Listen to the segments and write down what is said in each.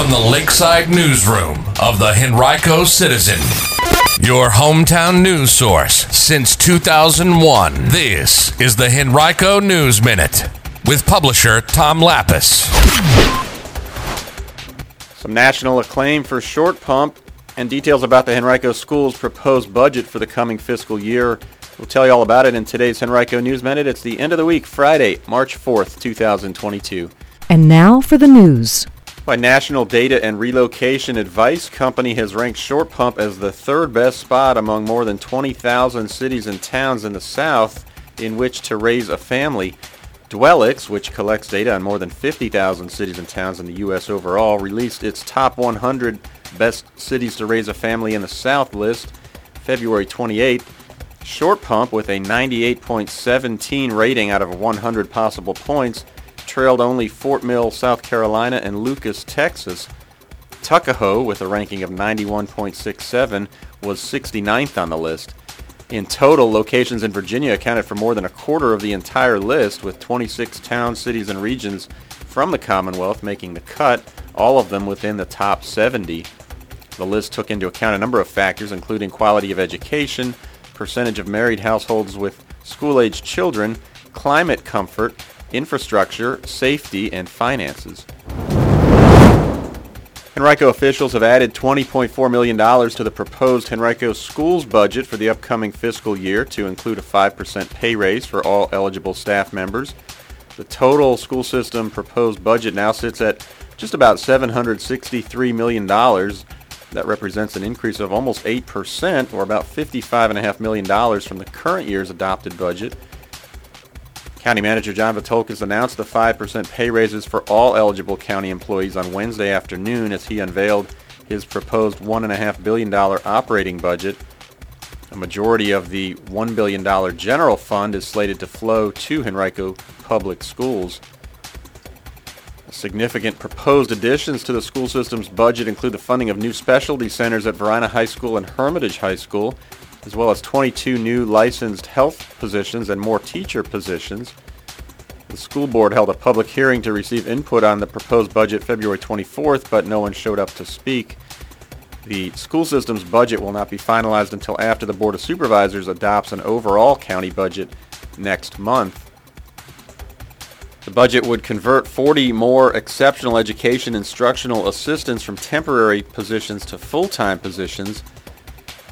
from the Lakeside Newsroom of the Henrico Citizen, your hometown news source since 2001. This is the Henrico News Minute with publisher Tom Lappas. Some national acclaim for Short Pump and details about the Henrico Schools proposed budget for the coming fiscal year. We'll tell you all about it in today's Henrico News Minute. It's the end of the week, Friday, March 4th, 2022. And now for the news. By National Data and Relocation Advice Company has ranked Short Pump as the third best spot among more than 20,000 cities and towns in the South in which to raise a family. Dwellics, which collects data on more than 50,000 cities and towns in the U.S. overall, released its top 100 best cities to raise a family in the South list February 28. Short Pump, with a 98.17 rating out of 100 possible points, trailed only Fort Mill, South Carolina, and Lucas, Texas. Tuckahoe, with a ranking of 91.67, was 69th on the list. In total, locations in Virginia accounted for more than a quarter of the entire list, with 26 towns, cities, and regions from the Commonwealth making the cut, all of them within the top 70. The list took into account a number of factors, including quality of education, percentage of married households with school-aged children, climate comfort, infrastructure, safety, and finances. Henrico officials have added $20.4 million to the proposed Henrico Schools budget for the upcoming fiscal year to include a 5% pay raise for all eligible staff members. The total school system proposed budget now sits at just about $763 million. That represents an increase of almost 8% or about $55.5 million from the current year's adopted budget. County Manager John Vithoulkas announced the 5% pay raises for all eligible county employees on Wednesday afternoon as he unveiled his proposed $1.5 billion operating budget. A majority of the $1 billion general fund is slated to flow to Henrico Public Schools. Significant proposed additions to the school system's budget include the funding of new specialty centers at Varina High School and Hermitage High School, as well as 22 new licensed health positions and more teacher positions. The school board held a public hearing to receive input on the proposed budget February 24th, but no one showed up to speak. The school system's budget will not be finalized until after the Board of Supervisors adopts an overall county budget next month. The budget would convert 40 more exceptional education instructional assistants from temporary positions to full-time positions.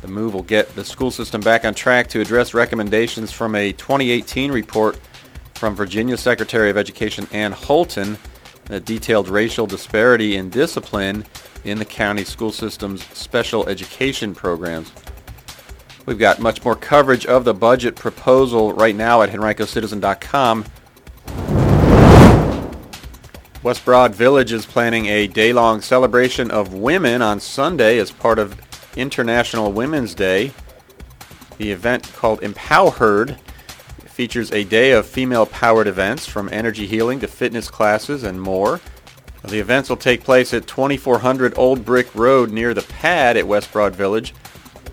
The move will get the school system back on track to address recommendations from a 2018 report from Virginia Secretary of Education Anne Holton that detailed racial disparity in discipline in the county school system's special education programs. We've got much more coverage of the budget proposal right now at henricocitizen.com. West Broad Village is planning a day-long celebration of women on Sunday as part of International Women's Day. The event called Empowered features a day of female-powered events from energy healing to fitness classes and more. The events will take place at 2400 Old Brick Road near the pad at West Broad Village.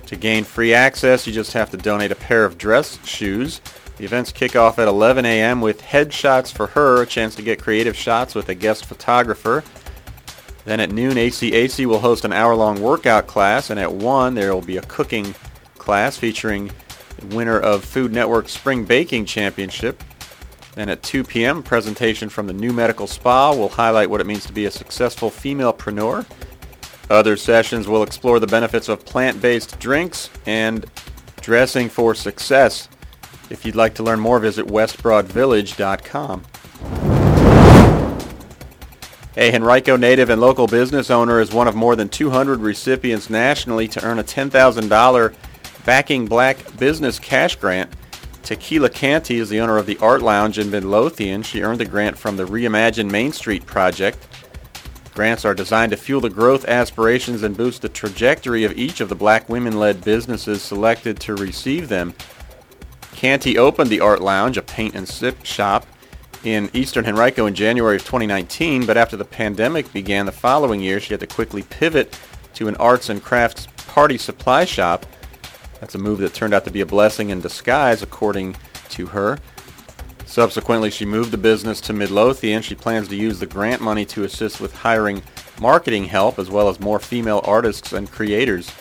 To gain free access, you just have to donate a pair of dress shoes. The events kick off at 11 a.m. with headshots for her, a chance to get creative shots with a guest photographer. Then at noon, ACAC will host an hour-long workout class, and at 1 there will be a cooking class featuring winner of Food Network Spring Baking Championship. Then at 2 p.m., presentation from the New Medical Spa will highlight what it means to be a successful femalepreneur. Other sessions will explore the benefits of plant-based drinks and dressing for success. If you'd like to learn more, visit westbroadvillage.com. A Henrico native and local business owner is one of more than 200 recipients nationally to earn a $10,000 Backing Black Business Cash Grant. Tequila Canty is the owner of the Art Lounge in Midlothian. She earned the grant from the Reimagine Main Street project. Grants are designed to fuel the growth aspirations and boost the trajectory of each of the black women-led businesses selected to receive them. Canty opened the Art Lounge, a paint and sip shop, in Eastern Henrico in January of 2019, but after the pandemic began the following year, she had to quickly pivot to an arts and crafts party supply shop. That's a move that turned out to be a blessing in disguise, according to her. Subsequently, she moved the business to Midlothian. She plans to use the grant money to assist with hiring marketing help as well as more female artists and creators.